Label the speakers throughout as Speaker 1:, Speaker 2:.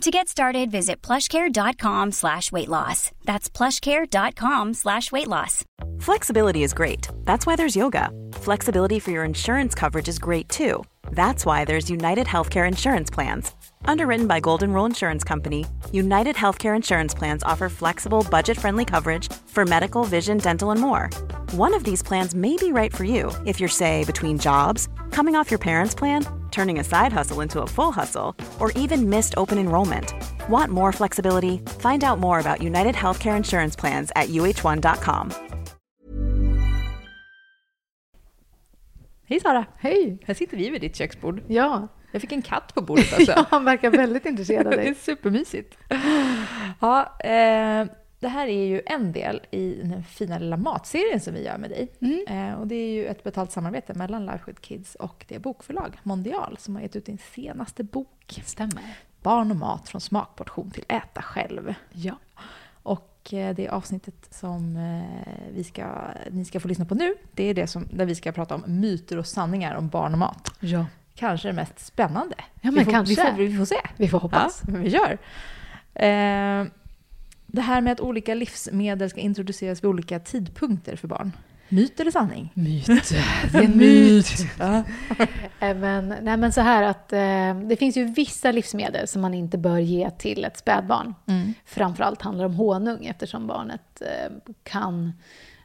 Speaker 1: To get started, visit plushcare.com slash weight loss. That's plushcare.com slash weight loss.
Speaker 2: Flexibility is great. That's why there's yoga. Flexibility for your insurance coverage is great too. That's why there's United Healthcare Insurance Plans. Underwritten by Golden Rule Insurance Company, United Healthcare Insurance Plans offer flexible, budget friendly coverage for medical, vision, dental, and more. One of these plans may be right for you if you're, say, between jobs, coming off your parents' plan, turning a side hustle into a full hustle, or even missed open enrollment. Want more flexibility? Find out more about United Healthcare Insurance Plans at uh1.com.
Speaker 3: Hej Sara!
Speaker 4: Hej!
Speaker 3: Här sitter vi vid ditt köksbord.
Speaker 4: Ja,
Speaker 3: Jag fick en katt på bordet alltså.
Speaker 4: ja han verkar väldigt intresserad av
Speaker 3: Det är
Speaker 4: dig.
Speaker 3: supermysigt. Ja, eh, det här är ju en del i den fina lilla matserien som vi gör med dig. Eh, och det är ju ett betalt samarbete mellan with Kids och det bokförlag Mondial som har gett ut din senaste bok.
Speaker 4: Stämmer.
Speaker 3: Barn och mat från smakportion till äta själv.
Speaker 4: Ja.
Speaker 3: Och eh, det avsnittet som eh, vi ska, ni ska få lyssna på nu, det är det som, där vi ska prata om myter och sanningar om barn och mat.
Speaker 4: Ja.
Speaker 3: Kanske det mest spännande.
Speaker 4: Ja, men
Speaker 3: vi får,
Speaker 4: kanske.
Speaker 3: Vi får, vi får se.
Speaker 4: Vi får hoppas.
Speaker 3: Ja, men vi kör. Eh, det här med att olika livsmedel ska introduceras vid olika tidpunkter för barn. Myt eller sanning?
Speaker 4: Myt. Det är en myt. Eh, Men, nej men så här att eh, det finns ju vissa livsmedel som man inte bör ge till ett spädbarn.
Speaker 3: Mm.
Speaker 4: Framförallt handlar det om honung eftersom barnet eh, kan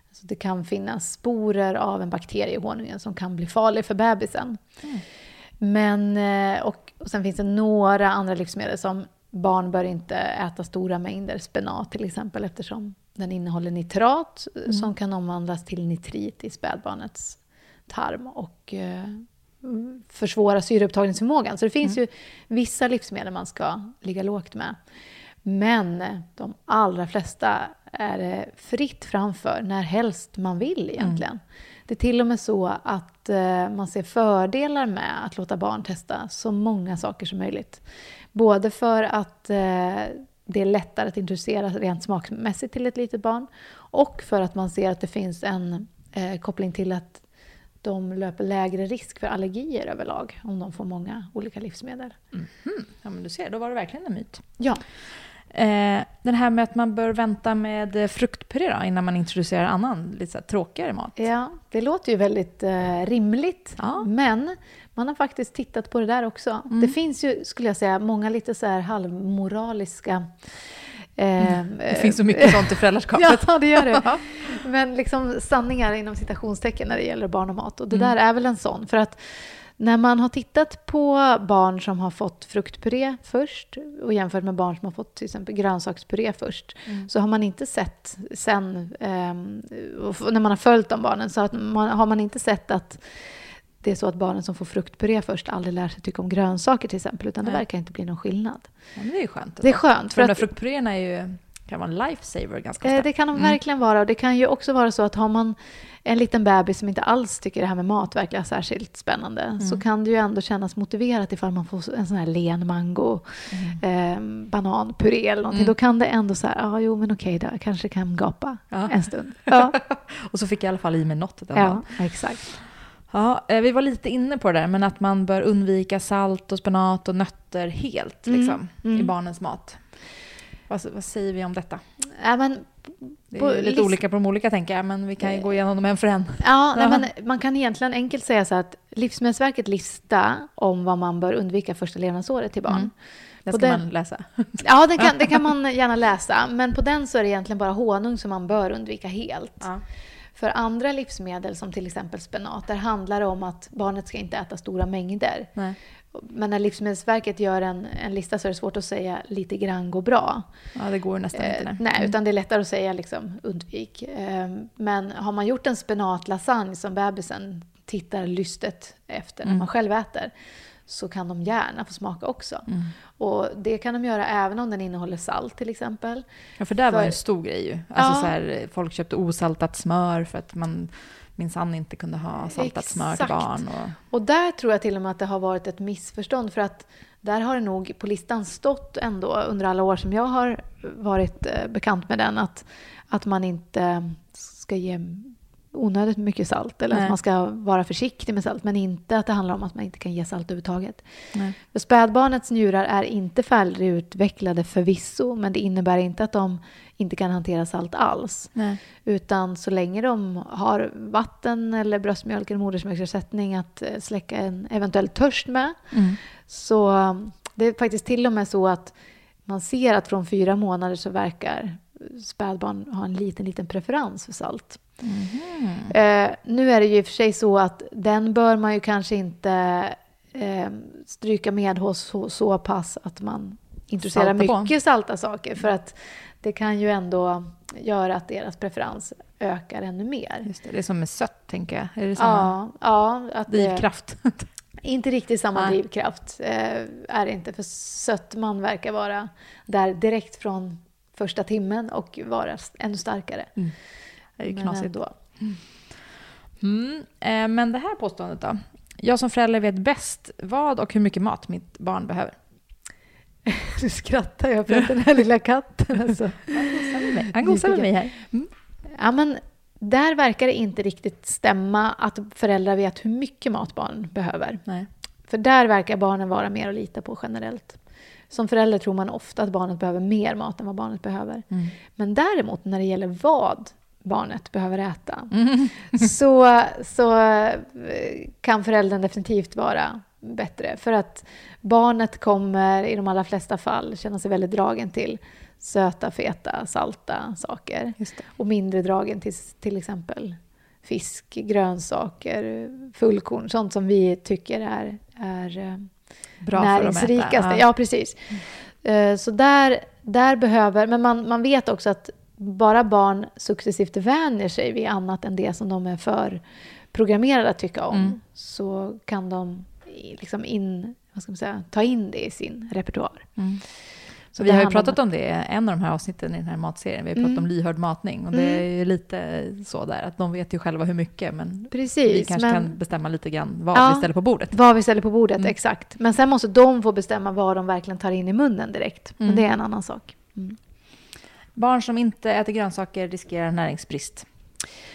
Speaker 4: alltså det kan finnas sporer av en bakterie i honungen som kan bli farlig för bebisen. Men, eh, och, och sen finns det några andra livsmedel som barn bör inte äta stora mängder spenat till exempel eftersom den innehåller nitrat eh, som kan omvandlas till nitrit i spädbarnets tarm och eh, försvåra syreupptagningsförmågan. Så det finns ju vissa livsmedel man ska ligga lågt med. Men de allra flesta är det fritt framför när helst man vill egentligen. Det är till och med så att eh, man ser fördelar med att låta barn testa så många saker som möjligt. Både för att eh, det är lättare att introducera rent smakmässigt till ett litet barn och för att man ser att det finns en eh, koppling till att de löper lägre risk för allergier överlag om de får många olika livsmedel.
Speaker 3: Ja, men du ser, då var det verkligen en myt.
Speaker 4: Ja,
Speaker 3: Eh, den här med att man bör vänta med eh, fruktpuré då, innan man introducerar annan lite så tråkigare mat.
Speaker 4: Ja, det låter ju väldigt eh, rimligt.
Speaker 3: Ja.
Speaker 4: Men man har faktiskt tittat på det där också. Det finns ju, skulle jag säga, många lite så här halvmoraliska... Eh,
Speaker 3: Det finns så mycket sånt i föräldraskapet.
Speaker 4: Ja, det gör det. Men liksom sanningar inom citationstecken när det gäller barn och mat. Och det där är väl en sån. För att när man har tittat på barn som har fått fruktpuré först och jämfört med barn som har fått till exempel grönsakspuré först så har man inte sett sen, ehm, när man har följt de barnen, så att man, har man inte sett att det är så att barnen som får fruktpuré först aldrig lär sig tycka om grönsaker till exempel, utan det
Speaker 3: Nej.
Speaker 4: verkar inte bli någon skillnad.
Speaker 3: Ja, men det är ju skönt.
Speaker 4: Det är skönt.
Speaker 3: För de där
Speaker 4: att-
Speaker 3: fruktpuréerna är ju, kan vara en lifesaver ganska
Speaker 4: Eh,
Speaker 3: snabbt.
Speaker 4: Det kan de verkligen vara. Och det kan ju också vara så att har man en liten bebis som inte alls tycker det här med mat verkar särskilt spännande så kan det ju ändå kännas motiverat ifall man får en sån här len mango, eh, bananpuré eller någonting. Då kan det ändå så här, ja ah, jo men okej då, jag kanske kan gapa
Speaker 3: Ja.
Speaker 4: en stund. Ja,
Speaker 3: Och så fick jag i alla fall i mig något den dagen.
Speaker 4: ja exakt.
Speaker 3: Ja, eh, vi var lite inne på det där, men att man bör undvika salt och spenat och nötter helt liksom, i barnens mat. Vad, vad säger vi om detta?
Speaker 4: Ja, men,
Speaker 3: Det är
Speaker 4: På
Speaker 3: lite olika på de olika tänker jag, men vi kan ju gå igenom dem en för en.
Speaker 4: ja, nej, men man kan egentligen enkelt säga så att Livsmedelsverket lista om vad man bör undvika första levnadsåret till barn.
Speaker 3: Den
Speaker 4: På
Speaker 3: ska
Speaker 4: den-
Speaker 3: man läsa.
Speaker 4: Ja, det kan, det kan man gärna läsa. Men på den så är det egentligen bara honung som man bör undvika helt.
Speaker 3: Ja.
Speaker 4: För andra livsmedel som till exempel spenat, där handlar det om att barnet ska inte äta stora mängder.
Speaker 3: Nej.
Speaker 4: Men när Livsmedelsverket gör en, en lista så är det svårt att säga lite grann går bra.
Speaker 3: Ja, det går nästan inte.
Speaker 4: Eh,
Speaker 3: Nej.
Speaker 4: utan det är lättare att säga liksom undvik. Eh, men har man gjort en spenatlasagne som bebisen tittar lystet efter när man själv äter, så kan de gärna få smaka också.
Speaker 3: Mm.
Speaker 4: Och det kan de göra även om den innehåller salt till exempel.
Speaker 3: Ja, för där var
Speaker 4: För-
Speaker 3: en stor grej ju. Alltså
Speaker 4: Ja.
Speaker 3: så här, folk köpte osaltat smör för att man minsann inte kunde ha saltat smör till barn. Och,
Speaker 4: Och där tror jag till och med att det har varit ett missförstånd för att där har det nog på listan stått ändå under alla år som jag har varit eh, bekant med den att, att man inte ska ge onödigt mycket salt eller
Speaker 3: Nej.
Speaker 4: att man ska vara försiktig med salt men inte att det handlar om att man inte kan ge salt överhuvudtaget.
Speaker 3: nej.
Speaker 4: För spädbarnets njurar är inte färdigutvecklade förvisso men det innebär inte att de inte kan hantera salt alls.
Speaker 3: Nej.
Speaker 4: Utan så länge de har vatten eller bröstmjölk eller modersmjölksersättning att eh, släcka en eventuell törst med.
Speaker 3: Mm.
Speaker 4: Så um, det är faktiskt till och med så att man ser att från fyra månader så verkar spädbarn ha en liten, liten preferens för salt.
Speaker 3: Mhm.
Speaker 4: Eh, nu är det ju i och för sig så att den bör man ju kanske inte eh, stryka med hos så, så pass att man introducerar
Speaker 3: på.
Speaker 4: mycket salta saker. För att det kan ju ändå göra att deras preferens ökar ännu mer.
Speaker 3: Just det, det är som med sött, tänker jag. Är det samma
Speaker 4: Ja, ja att det,
Speaker 3: drivkraft?
Speaker 4: inte riktigt samma
Speaker 3: Nej.
Speaker 4: drivkraft eh, är det inte. För sötman verkar vara där direkt från första timmen och vara ännu starkare.
Speaker 3: Det är ju
Speaker 4: Men
Speaker 3: knasigt.
Speaker 4: ändå.
Speaker 3: Mm. Eh, men det här påståendet då? Jag som förälder vet bäst vad och hur mycket mat mitt barn behöver.
Speaker 4: Nu skrattar jag för att den här lilla katten alltså.
Speaker 3: Han gosar med mig här.
Speaker 4: Ja, men där verkar det inte riktigt stämma att föräldrar vet hur mycket mat barn behöver.
Speaker 3: Nej.
Speaker 4: För där verkar barnen vara mer att lita på generellt. Som förälder tror man ofta att barnet behöver mer mat än vad barnet behöver.
Speaker 3: Mm.
Speaker 4: Men däremot när det gäller vad barnet behöver äta
Speaker 3: Mm.
Speaker 4: så, så eh, kan föräldern definitivt vara bättre. För att barnet kommer i de allra flesta fall känna sig väldigt dragen till söta, feta, salta saker. Och mindre dragen till till exempel fisk, grönsaker, fullkorn. Sånt som vi tycker är, är
Speaker 3: Bra för dem att äta.
Speaker 4: näringsrikaste. Ja, precis. Eh, Så där, där behöver... Men man, man vet också att bara barn successivt vänjer sig vid annat än det som de är för programmerade att tycka om
Speaker 3: Mm.
Speaker 4: så kan de liksom in, vad ska man säga, ta in det i sin repertoar.
Speaker 3: Mm.
Speaker 4: Så
Speaker 3: vi har ju pratat om det i en av de här avsnitten i den här matserien. Vi har pratat
Speaker 4: Mm.
Speaker 3: om lyhörd matning och det är ju lite så där att de vet ju själva hur mycket men
Speaker 4: Precis.
Speaker 3: vi kanske
Speaker 4: men
Speaker 3: kan bestämma lite grann vad
Speaker 4: Ja.
Speaker 3: vi ställer på bordet.
Speaker 4: Vad vi ställer på bordet,
Speaker 3: Mm.
Speaker 4: exakt. Men sen måste de få bestämma vad de verkligen tar in i munnen direkt.
Speaker 3: Mm.
Speaker 4: Men det är en annan sak. Mm.
Speaker 3: Barn som inte äter grönsaker riskerar näringsbrist,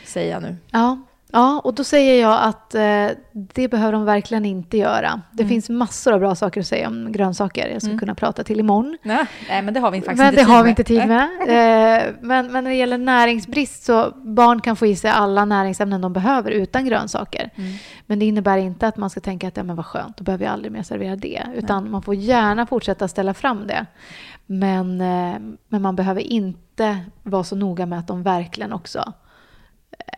Speaker 3: säger jag nu.
Speaker 4: Ja, ja, och då säger jag att eh, det behöver de verkligen inte göra. Det
Speaker 3: Mm.
Speaker 4: finns massor av bra saker att säga om grönsaker. Jag skulle
Speaker 3: Mm.
Speaker 4: kunna prata till imorgon.
Speaker 3: Nej, nej men det har vi faktiskt
Speaker 4: Men
Speaker 3: inte
Speaker 4: det
Speaker 3: tid
Speaker 4: har
Speaker 3: med.
Speaker 4: vi inte tid
Speaker 3: Nej.
Speaker 4: med. Eh, men, men när det gäller näringsbrist så barn kan få i sig alla näringsämnen de behöver utan grönsaker.
Speaker 3: Mm.
Speaker 4: Men det innebär inte att man ska tänka att ja, men vad skönt, då behöver jag aldrig mer servera det. Utan man får gärna fortsätta ställa fram det. Men, eh, men man behöver inte vara så noga med att de verkligen också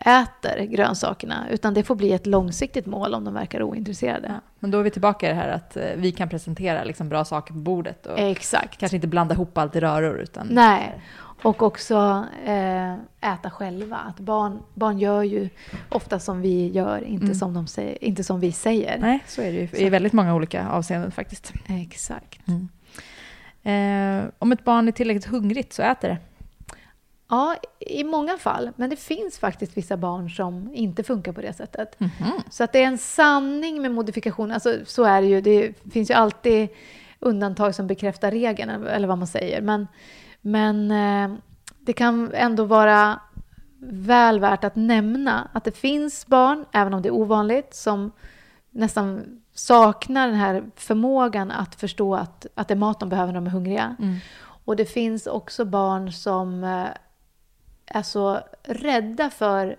Speaker 4: äter grönsakerna. Utan det får bli ett långsiktigt mål om de verkar ointresserade.
Speaker 3: Ja, men då är vi tillbaka i det här att eh, vi kan presentera liksom bra saker på bordet och
Speaker 4: Exakt.
Speaker 3: kanske inte blanda ihop allt i röror utan
Speaker 4: Nej. Och också eh, äta själva. Att barn, barn gör ju ofta som vi gör, inte,
Speaker 3: Mm.
Speaker 4: som, de säger, inte som vi säger.
Speaker 3: Nej, så är det ju i väldigt många olika avseenden faktiskt.
Speaker 4: Exakt.
Speaker 3: Eh, om ett barn är tillräckligt hungrigt så äter det.
Speaker 4: Ja, i många fall. Men det finns faktiskt vissa barn som inte funkar på det sättet. Så att det är en sanning med modifikation. Alltså, så är det ju. Det finns ju alltid undantag som bekräftar regeln, eller vad man säger. Men, men eh, det kan ändå vara väl värt att nämna att det finns barn, även om det är ovanligt, som nästan saknar den här förmågan att förstå att, att det är mat de behöver när de är hungriga. Och det finns också barn som är så rädda för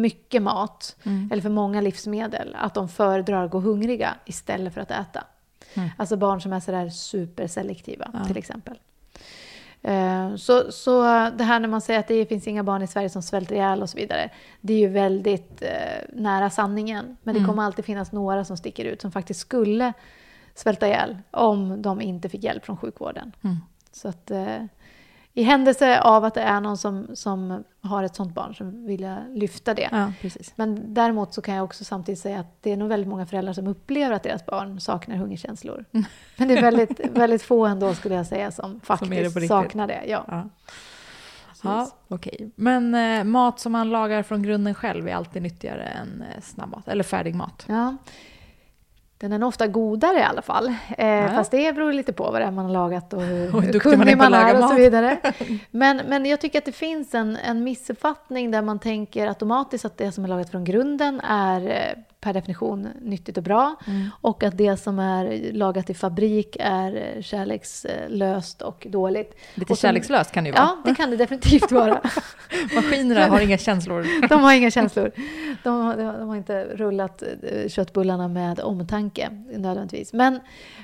Speaker 4: mycket mat, eller för många livsmedel, att de föredrar att gå hungriga istället för att äta. Alltså barn som är sådär superselektiva,
Speaker 3: Ja.
Speaker 4: till exempel. Eh, Så, så det här när man säger att det finns inga barn i Sverige som svälter ihjäl och så vidare, det är ju väldigt eh, nära sanningen. Men det
Speaker 3: Mm.
Speaker 4: kommer alltid finnas några som sticker ut som faktiskt skulle svälta ihjäl om de inte fick hjälp från sjukvården.
Speaker 3: Mm.
Speaker 4: Så att eh, i händelse av att det är någon som, som har ett sånt barn så vill jag lyfta det.
Speaker 3: Ja.
Speaker 4: Men däremot så kan jag också samtidigt säga att det är nog väldigt många föräldrar som upplever att deras barn saknar hungerkänslor. Men det är väldigt, väldigt få ändå skulle jag säga som faktiskt
Speaker 3: är det
Speaker 4: saknar det. Ja.
Speaker 3: Ja. Ja, okej. Men eh, mat som man lagar från grunden själv är alltid nyttigare än eh, snabbmat, eller färdig mat.
Speaker 4: Ja. Den är ofta godare i alla fall. Eh,
Speaker 3: Ja.
Speaker 4: Fast det beror lite på vad det är man har lagat och hur,
Speaker 3: Och hur man
Speaker 4: kunnig
Speaker 3: att
Speaker 4: man är och så vidare. Men, men jag tycker att det finns en, en missuppfattning där man tänker automatiskt att det som är lagat från grunden är eh, per definition nyttigt och bra.
Speaker 3: Mm.
Speaker 4: Och att det som är lagat i fabrik är eh, kärlekslöst och dåligt.
Speaker 3: Lite
Speaker 4: Och sen-
Speaker 3: kärlekslöst kan det ju vara.
Speaker 4: Ja, det kan det definitivt vara.
Speaker 3: Maskinerna har inga känslor.
Speaker 4: De har inga känslor. De, har- de har inte rullat eh, köttbullarna med omtanke nödvändigtvis. Men,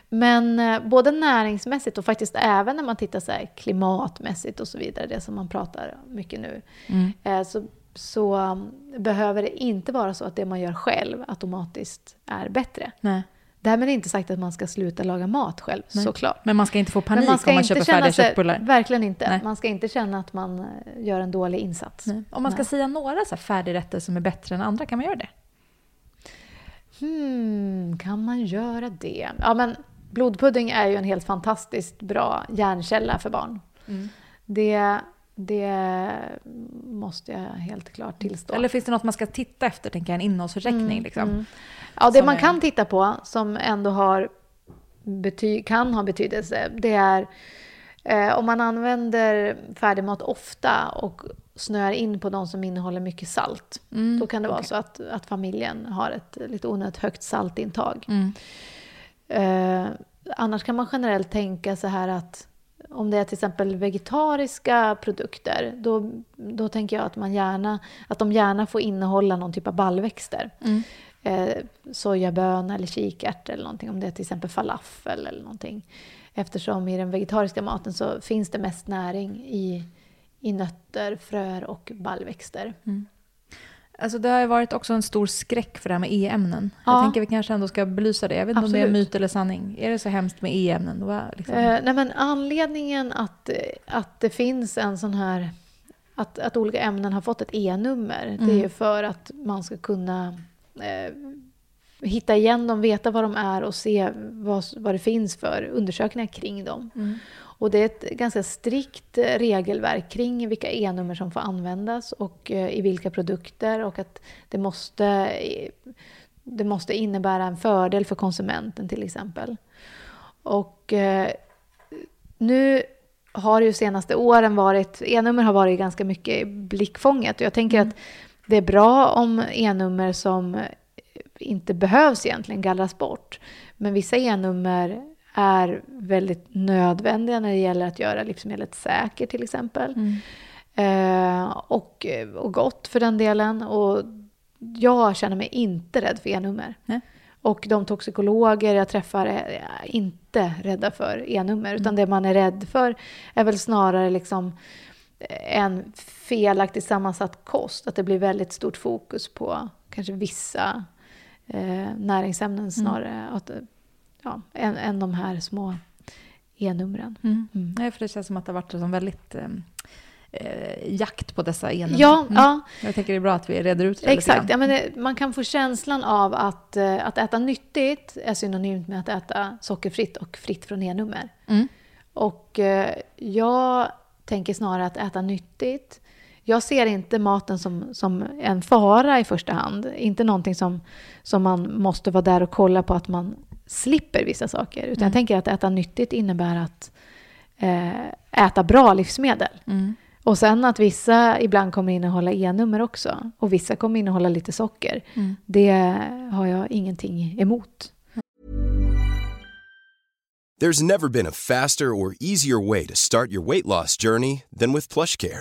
Speaker 4: men eh, både näringsmässigt och faktiskt även när man tittar så här klimatmässigt och så vidare, det som man pratar mycket nu,
Speaker 3: Mm.
Speaker 4: så, så um, behöver det inte vara så att det man gör själv automatiskt är bättre.
Speaker 3: Nej.
Speaker 4: Därmed är inte sagt att man ska sluta laga mat själv,
Speaker 3: Nej.
Speaker 4: såklart.
Speaker 3: Men man ska inte få panik
Speaker 4: Men man ska
Speaker 3: om man
Speaker 4: inte
Speaker 3: köper färdiga
Speaker 4: sig,
Speaker 3: köttbullar.
Speaker 4: Verkligen inte.
Speaker 3: Nej.
Speaker 4: Man ska inte känna att man eh, gör en dålig insats.
Speaker 3: Nej. Om man ska säga några så här färdigrätter som är bättre än andra, kan man göra det?
Speaker 4: Hmm, kan man göra det? Ja, men blodpudding är ju en helt fantastiskt bra järnkälla för barn. Det, det måste jag helt klart tillstå.
Speaker 3: Eller finns det något man ska titta efter, tänker jag, en innehållsförteckning? liksom?
Speaker 4: Mm. Ja, det man
Speaker 3: är-
Speaker 4: kan titta på som ändå har bety- kan ha betydelse, det är eh, om man använder färdigmat ofta och snöar in på de som innehåller mycket salt.
Speaker 3: Mm,
Speaker 4: Då kan det vara så att, att familjen har ett lite onödigt högt saltintag.
Speaker 3: Mm.
Speaker 4: Eh, annars kan man generellt tänka så här att om det är till exempel vegetariska produkter, då, då tänker jag att, man gärna, att de gärna får innehålla någon typ av baljväxter.
Speaker 3: Mm.
Speaker 4: Eh, sojaböna eller kikärtor eller någonting, om det är till exempel falafel eller någonting. Eftersom i den vegetariska maten så finns det mest näring i, i nötter, fröer och baljväxter.
Speaker 3: Alltså det har ju varit också en stor skräck för det här med E-ämnen.
Speaker 4: Ja.
Speaker 3: Jag tänker vi kanske ändå ska belysa det. Jag vet inte om det är
Speaker 4: Absolut.
Speaker 3: myt eller sanning. Är det så hemskt med E-ämnen? Liksom...
Speaker 4: Eh, nej men anledningen att, att det finns en sån här... Att, att olika ämnen har fått ett E-nummer, det är
Speaker 3: Mm.
Speaker 4: ju för att man ska kunna eh, hitta igen dem, veta vad de är och se vad, vad det finns för undersökningar kring dem.
Speaker 3: Mm.
Speaker 4: Och det är ett ganska strikt eh, regelverk kring vilka E-nummer som får användas och eh, i vilka produkter och att det måste, det måste innebära en fördel för konsumenten till exempel. Och eh, nu har ju senaste åren varit, E-nummer har varit ganska mycket i blickfånget och jag tänker att det är bra om E-nummer som inte behövs egentligen gallras bort. Men vissa E-nummer är väldigt nödvändiga när det gäller att göra livsmedlet säkert till exempel.
Speaker 3: Mm.
Speaker 4: Eh, och, och gott för den delen. Och jag känner mig inte rädd för E-nummer. Och de toxikologer jag träffar är inte rädda för E-nummer. Utan det man är rädd för är väl snarare liksom en felaktigt sammansatt kost. Att det blir väldigt stort fokus på kanske vissa eh, näringsämnen snarare att, ja, än, än de här små E-numren.
Speaker 3: Mm.
Speaker 4: Mm.
Speaker 3: Nej, för det känns som att det har varit en väldigt eh, eh, jakt på dessa E-nummer.
Speaker 4: Ja,
Speaker 3: Mm.
Speaker 4: ja,
Speaker 3: Jag tänker det är bra att vi reder ut det
Speaker 4: exakt. Ja, men det, man kan få känslan av att, eh, att äta nyttigt är synonymt med att äta sockerfritt och fritt från E-nummer.
Speaker 3: Mm.
Speaker 4: Och eh, jag tänker snarare att äta nyttigt. Jag ser inte maten som, som en fara i första hand. Inte någonting som, som man måste vara där och kolla på att man slipper vissa saker. Utan
Speaker 3: Mm.
Speaker 4: jag tänker att äta nyttigt innebär att eh, äta bra livsmedel.
Speaker 3: Mm.
Speaker 4: Och sen att vissa ibland kommer innehålla E-nummer också. Och vissa kommer innehålla lite socker.
Speaker 3: Mm.
Speaker 4: Det har jag ingenting emot.
Speaker 5: There's never been a faster or easier way to start your weight loss journey than with PlushCare.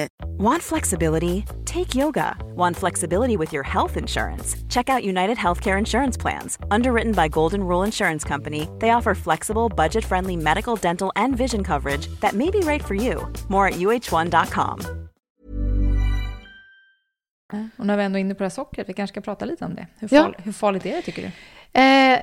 Speaker 2: Want flexibility? Take yoga. Want flexibility with your health insurance? Check out United Healthcare Insurance Plans. Underwritten by Golden Rule Insurance Company, they offer flexible, budget friendly medical, dental, and vision coverage that may be right for you. More at uh1.com.
Speaker 3: Och när vi ändå är inne på det här sockret, vi kanske ska prata lite om det. Hur,
Speaker 4: Ja.
Speaker 3: farl- hur farligt är det tycker du?
Speaker 4: Eh,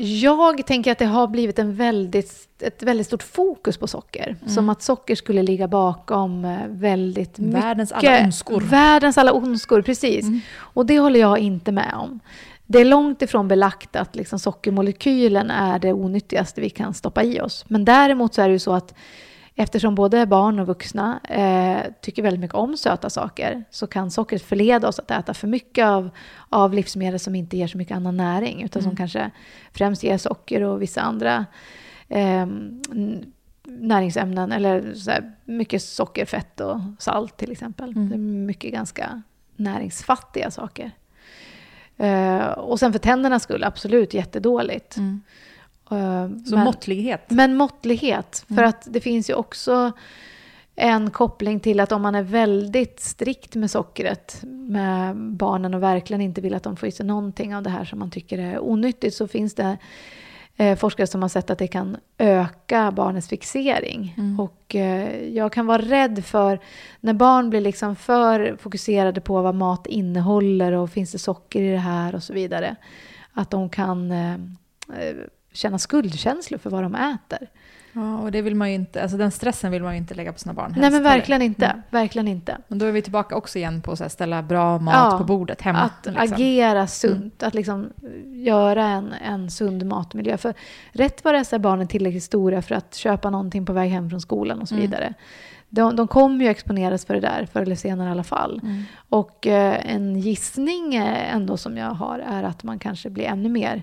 Speaker 4: jag tänker att det har blivit en väldigt, ett väldigt stort fokus på socker. Som att socker skulle ligga bakom eh, väldigt
Speaker 3: Världens
Speaker 4: mycket.
Speaker 3: alla ondskor.
Speaker 4: Världens alla ondskor, precis. Och det håller jag inte med om. Det är långt ifrån belagt att liksom sockermolekylen är det onyttigaste vi kan stoppa i oss. Men däremot så är det ju så att eftersom både barn och vuxna eh, tycker väldigt mycket om söta saker så kan sockret förleda oss att äta för mycket av, av livsmedel som inte ger så mycket annan näring utan som kanske främst ger socker och vissa andra eh, näringsämnen eller så mycket socker, fett och salt till exempel. Det är mycket ganska näringsfattiga saker. Eh, och sen för tändernas skull, absolut jättedåligt. Eh,
Speaker 3: Så
Speaker 4: men-
Speaker 3: måttlighet.
Speaker 4: men måttlighet. För att det finns ju också en koppling till att om man är väldigt strikt med sockret med barnen och verkligen inte vill att de får i sig någonting av det här som man tycker är onyttigt så finns det eh, forskare som har sett att det kan öka barnets fixering. Och eh, jag kan vara rädd för när barn blir liksom för fokuserade på vad mat innehåller och finns det socker i det här och så vidare. Att de kan eh, eh, känna skuldkänslor för vad de äter.
Speaker 3: Ja, och det vill man ju inte, alltså den stressen vill man ju inte lägga på sina barn.
Speaker 4: Nej
Speaker 3: helst
Speaker 4: men
Speaker 3: heller.
Speaker 4: verkligen inte.
Speaker 3: Mm.
Speaker 4: Verkligen inte.
Speaker 3: Men då är vi tillbaka också igen på att ställa bra mat
Speaker 4: Ja,
Speaker 3: på bordet hemma.
Speaker 4: Att
Speaker 3: liksom.
Speaker 4: agera sunt, att liksom göra en, en sund matmiljö. För rätt vad det är barnen tillräckligt stora för att köpa någonting på väg hem från skolan och så vidare. De, de kommer ju exponeras för det där förr eller senare i alla fall. Och eh, en gissning eh, ändå som jag har är att man kanske blir ännu mer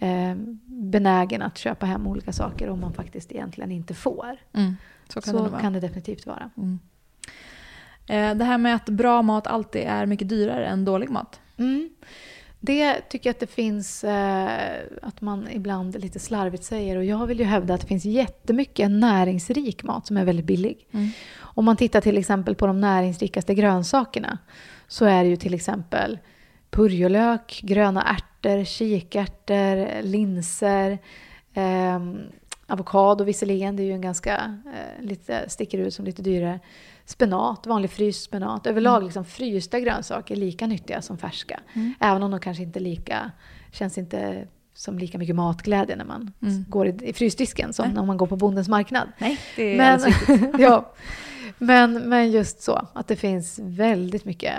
Speaker 4: eh, benägen att köpa hem olika saker om man faktiskt egentligen inte får.
Speaker 3: Mm. Så kan det
Speaker 4: Så
Speaker 3: vara.
Speaker 4: kan det definitivt vara.
Speaker 3: Eh, Det här med att bra mat alltid är mycket dyrare än dålig mat.
Speaker 4: Mm. Det tycker jag att det finns, eh, att man ibland lite slarvigt säger. Och jag vill ju hävda att det finns jättemycket näringsrik mat som är väldigt billig. Om man tittar till exempel på de näringsrikaste grönsakerna så är det ju till exempel purjolök, gröna ärtor, kikärtor, linser, eh, avokado visserligen, det är ju en ganska, eh, lite, sticker ut som lite dyrare. Spenat, vanlig fryst spenat. Överlag liksom frysta grönsaker är lika nyttiga som färska. Även om de kanske inte lika, känns inte som lika mycket matglädje när man går i, i frysdisken som när man går på bondens marknad.
Speaker 3: Nej, det är
Speaker 4: Men, ja, men, men just så, att det finns väldigt mycket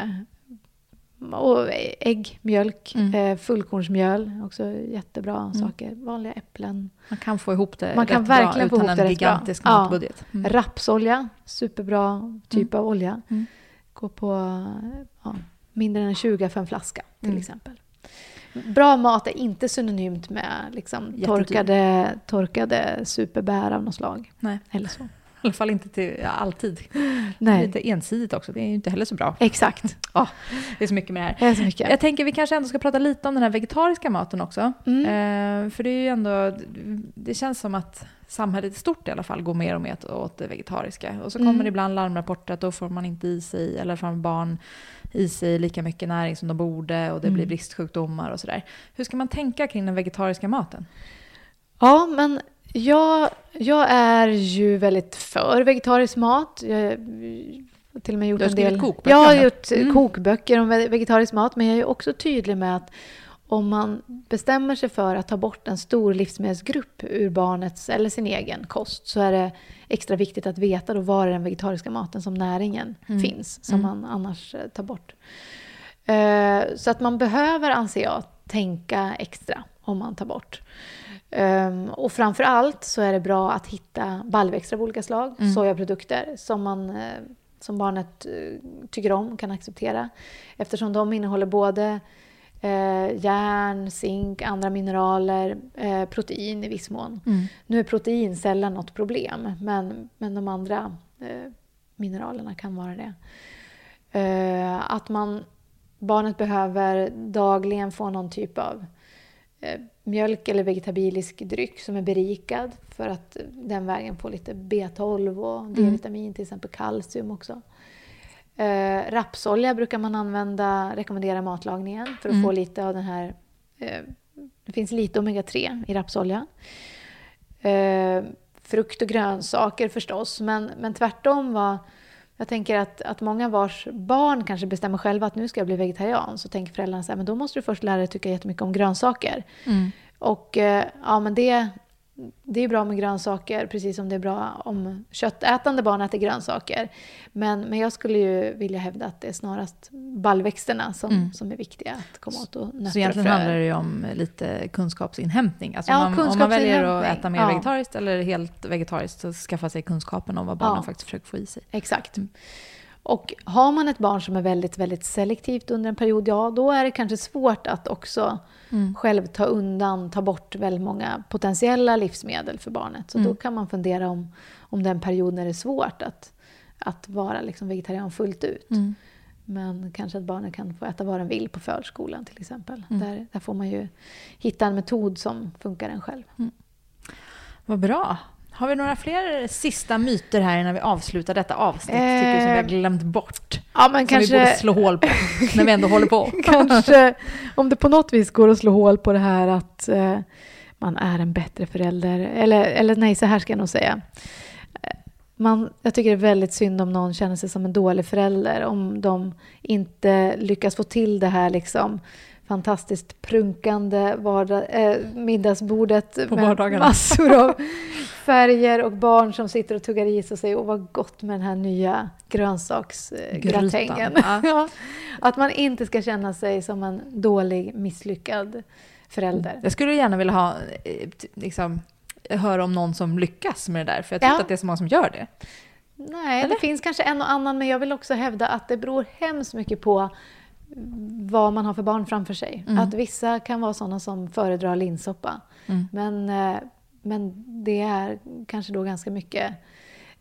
Speaker 4: och ägg, mjölk,
Speaker 3: Mm.
Speaker 4: eh, fullkornsmjöl, också jättebra saker. Vanliga äpplen.
Speaker 3: Man kan få ihop det
Speaker 4: Man kan verkligen få
Speaker 3: bra
Speaker 4: ihop
Speaker 3: utan
Speaker 4: det
Speaker 3: en
Speaker 4: bra.
Speaker 3: gigantisk
Speaker 4: Ja.
Speaker 3: matbudget. Mm.
Speaker 4: Rapsolja, superbra typ av olja.
Speaker 3: Mm.
Speaker 4: Går på ja, mindre än 20 för en flaska till
Speaker 3: Mm.
Speaker 4: exempel. Bra mat är inte synonymt med liksom,
Speaker 3: Jättedyr.
Speaker 4: torkade, torkade superbär av något slag.
Speaker 3: Nej,
Speaker 4: Eller så.
Speaker 3: I alla fall inte till, ja, alltid.
Speaker 4: Nej.
Speaker 3: Lite ensidigt också, det är ju inte heller så bra.
Speaker 4: Exakt.
Speaker 3: Ja, det är så mycket med det här.
Speaker 4: Det är så mycket.
Speaker 3: Jag tänker vi kanske ändå ska prata lite om den här vegetariska maten också.
Speaker 4: Mm.
Speaker 3: Eh, för det är ju ändå, det känns som att samhället i stort i alla fall går mer och mer åt- åt det vegetariska. Och så kommer
Speaker 4: Mm.
Speaker 3: det ibland larmrapporter att då får man inte i sig, eller får barn i sig lika mycket näring som de borde och det
Speaker 4: Mm.
Speaker 3: blir bristsjukdomar och sådär. Hur ska man tänka kring den vegetariska maten?
Speaker 4: Ja, men jag, jag är ju väldigt för vegetarisk mat. Jag har till och med gjort
Speaker 3: Du har
Speaker 4: en del...
Speaker 3: kokböcker
Speaker 4: Jag har gjort
Speaker 3: Mm.
Speaker 4: kokböcker om ve- vegetarisk mat, men jag är också tydlig med att om man bestämmer sig för att ta bort en stor livsmedelsgrupp ur barnets eller sin egen kost så är det extra viktigt att veta då var den vegetariska maten som näringen
Speaker 3: Mm.
Speaker 4: finns, som man annars eh, tar bort. Eh, Så att man behöver, anser jag, tänka extra om man tar bort. Um, och framför allt så är det bra att hitta baljväxter av olika slag,
Speaker 3: Mm.
Speaker 4: sojaprodukter, som man eh, som barnet eh, tycker om, kan acceptera. Eftersom de innehåller både eh, järn, zink, andra mineraler, eh, protein i viss mån.
Speaker 3: Mm.
Speaker 4: Nu är protein sällan något problem, men, men de andra eh, mineralerna kan vara det. Eh, att man, barnet behöver dagligen få någon typ av eh, mjölk eller vegetabilisk dryck som är berikad för att den vägen få lite B12 och D-vitamin, till exempel kalcium också. Eh, rapsolja brukar man använda, rekommendera i matlagningen för att få lite av den här... Eh, det finns lite omega-3 i rapsolja. Eh, frukt och grönsaker förstås, men, men tvärtom var... Jag tänker att, att många vars barn kanske bestämmer själva att nu ska jag bli vegetarian, så tänker föräldrarna så här, men då måste du först lära dig tycka jättemycket om grönsaker. Och eh, ja, men det, det är bra med grönsaker, precis som det är bra om köttätande barn äter grönsaker. Men, men jag skulle ju vilja hävda att det är snarast baljväxterna som, som är viktiga att komma åt. Och nötter
Speaker 3: Så egentligen
Speaker 4: och
Speaker 3: handlar det ju om lite kunskapsinhämtning. Alltså
Speaker 4: Ja,
Speaker 3: om, man, om man väljer att
Speaker 4: kunskapsinhämtning.
Speaker 3: äta mer
Speaker 4: Ja.
Speaker 3: vegetariskt eller helt vegetariskt så skaffa sig kunskapen om vad barnen
Speaker 4: Ja.
Speaker 3: faktiskt försöker få i sig.
Speaker 4: Exakt. Och har man ett barn som är väldigt, väldigt selektivt under en period, ja då är det kanske svårt att också själv ta undan, ta bort väldigt många potentiella livsmedel för barnet. Så då kan man fundera om, om den perioden är det svårt att, att vara liksom vegetarian fullt ut. Men kanske att barnet kan få äta vad den vill på förskolan till exempel. Där, där får man ju hitta en metod som funkar en själv.
Speaker 3: Vad bra. Har vi några fler sista myter här innan vi avslutar detta avsnitt? Tycker du som vi har
Speaker 4: Eh,
Speaker 3: glömt bort?
Speaker 4: Ja, men
Speaker 3: Som vi borde slå hål på när vi ändå håller på.
Speaker 4: kanske, om det på något vis går att slå hål på det här att eh, man är en bättre förälder. Eller, eller nej, så här ska jag nog säga. Eh, Man, jag tycker det är väldigt synd om någon känner sig som en dålig förälder. Om de inte lyckas få till det här liksom fantastiskt prunkande vardag, eh, middagsbordet
Speaker 3: På
Speaker 4: med
Speaker 3: vardagarna.
Speaker 4: massor av färger och barn som sitter och tuggar i sig och säger åh vad gott med den här nya grönsaksgratängen.
Speaker 3: Ja.
Speaker 4: Att man inte ska känna sig som en dålig, misslyckad förälder.
Speaker 3: Jag skulle gärna vilja ha, eh, liksom, höra om någon som lyckas med det där, för jag tror
Speaker 4: Ja.
Speaker 3: att det är så många som gör det.
Speaker 4: Nej, det finns kanske en och annan, men jag vill också hävda att det beror hemskt mycket på vad man har för barn framför sig. Att vissa kan vara sådana som föredrar linssoppa. Men, eh, men det är kanske då ganska mycket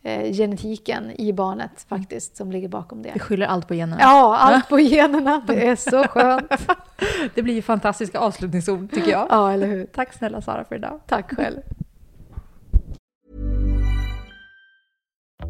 Speaker 4: eh, genetiken i barnet faktiskt som ligger bakom det.
Speaker 3: Vi skyller allt på generna.
Speaker 4: Ja, allt på generna. Det är så skönt.
Speaker 3: Det blir ju fantastiska avslutningsord, tycker jag.
Speaker 4: Ja, eller hur?
Speaker 3: Tack snälla Sara för idag.
Speaker 4: Tack själv.